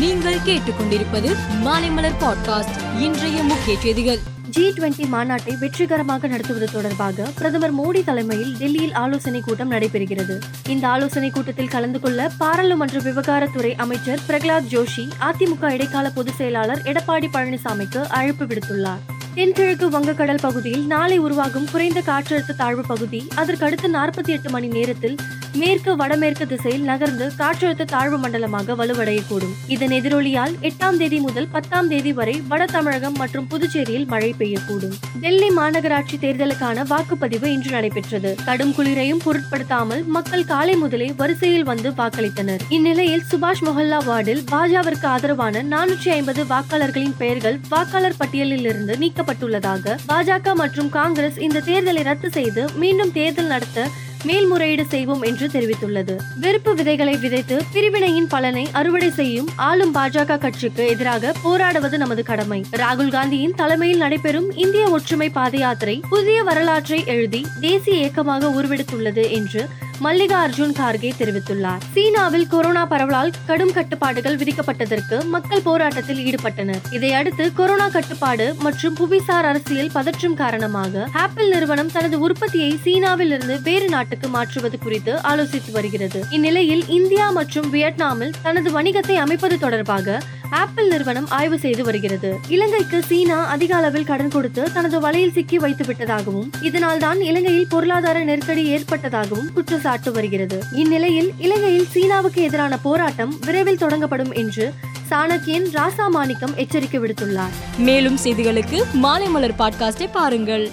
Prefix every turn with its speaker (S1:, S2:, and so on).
S1: நீங்கள் கேட்டுக்கொண்டிருப்பது மாலைமலர் பாட்காஸ்ட் இன்றைய முக்கிய செய்திகள்.
S2: ஜி டுவெண்டி மாநாட்டை வெற்றிகரமாக நடத்துவது தொடர்பாக பிரதமர் மோடி தலைமையில் டெல்லியில் ஆலோசனை கூட்டம் நடைபெறுகிறது. இந்த ஆலோசனை கூட்டத்தில் கலந்து கொள்ள பாராளுமன்ற விவகாரத்துறை அமைச்சர் பிரகலாத் ஜோஷி அதிமுக இடைக்கால பொதுச் செயலாளர் எடப்பாடி பழனிசாமிக்கு அழைப்பு விடுத்துள்ளார். தென்கிழக்கு வங்கக்கடல் பகுதியில் நாளை உருவாகும் குறைந்த காற்றழுத்த தாழ்வு பகுதி அதற்கடுத்து நாற்பத்தி எட்டு மணி நேரத்தில் மேற்கு வடமேற்கு திசையில் நகர்ந்து காற்றழுத்த தாழ்வு மண்டலமாக வலுவடையக்கூடும். இதன் எதிரொலியால் எட்டாம் தேதி முதல் பத்தாம் தேதி வரை வட தமிழகம் மற்றும் புதுச்சேரியில் மழை பெய்யக்கூடும். டெல்லி மாநகராட்சி தேர்தலுக்கான வாக்குப்பதிவு இன்று நடைபெற்றது. கடும் குளிரையும் பொருட்படுத்தாமல் மக்கள் காலை முதலே வரிசையில் வந்து வாக்களித்தனர். இந்நிலையில் சுபாஷ் மொஹல்லா வார்டில் பாஜாவிற்கு ஆதரவான நானூற்றி ஐம்பது வாக்காளர்களின் பெயர்கள் வாக்காளர் பட்டியலில் இருந்து நீக்கப்பட்டுள்ளதாக பாஜக மற்றும் காங்கிரஸ் இந்த தேர்தலை ரத்து செய்து மீண்டும் தேர்தல் நடத்த மேல்முறையீடு செய்வோம் என்று தெரிவித்துள்ளது. வெறுப்பு விதைகளை விதைத்து பிரிவினையின் பலனை அறுவடை செய்யும் ஆளும் பாஜக கட்சிக்கு எதிராக போராடுவது நமது கடமை. ராகுல் காந்தியின் தலைமையில் நடைபெறும் இந்திய ஒற்றுமை பாத யாத்திரை புதிய வரலாற்றை எழுதி தேசிய இயக்கமாக உருவெடுத்துள்ளது என்று மல்லிகா அர்ஜுன் கார்கே தெரிவித்துள்ளார். சீனாவில் கொரோனா பரவலால் கடும் கட்டுப்பாடுகள் விதிக்கப்பட்டதற்கு மக்கள் போராட்டத்தில் ஈடுபட்டனர். இதையடுத்து கொரோனா கட்டுப்பாடு மற்றும் புவிசார் அரசியல் பதற்றம் காரணமாக ஆப்பிள் நிறுவனம் தனது உற்பத்தியை சீனாவில் இருந்து வேறு நாட்டுக்கு மாற்றுவது குறித்து ஆலோசித்து வருகிறது. இந்நிலையில் இந்தியா மற்றும் வியட்நாமில் தனது வணிகத்தை அமைப்பது தொடர்பாக ஆப்பிள் நிறுவனம் ஆய்வு செய்து வருகிறது. இலங்கைக்கு சீனா அதிக அளவில் கடன் கொடுத்து தனது வலையில் சிக்கி வைத்து விட்டதாகவும் இதனால் தான் இலங்கையில் பொருளாதார நெருக்கடி ஏற்பட்டதாகவும் குற்றச்சாட்டு வருகிறது. இந்நிலையில் இலங்கையில் சீனாவுக்கு எதிரான போராட்டம் விரைவில் தொடங்கப்படும் என்று சாணக்கியன் ராசா மாணிக்கம் எச்சரிக்கை விடுத்துள்ளார்.
S1: மேலும் செய்திகளுக்கு மாலைமலர் பாட்காஸ்டை பாருங்கள்.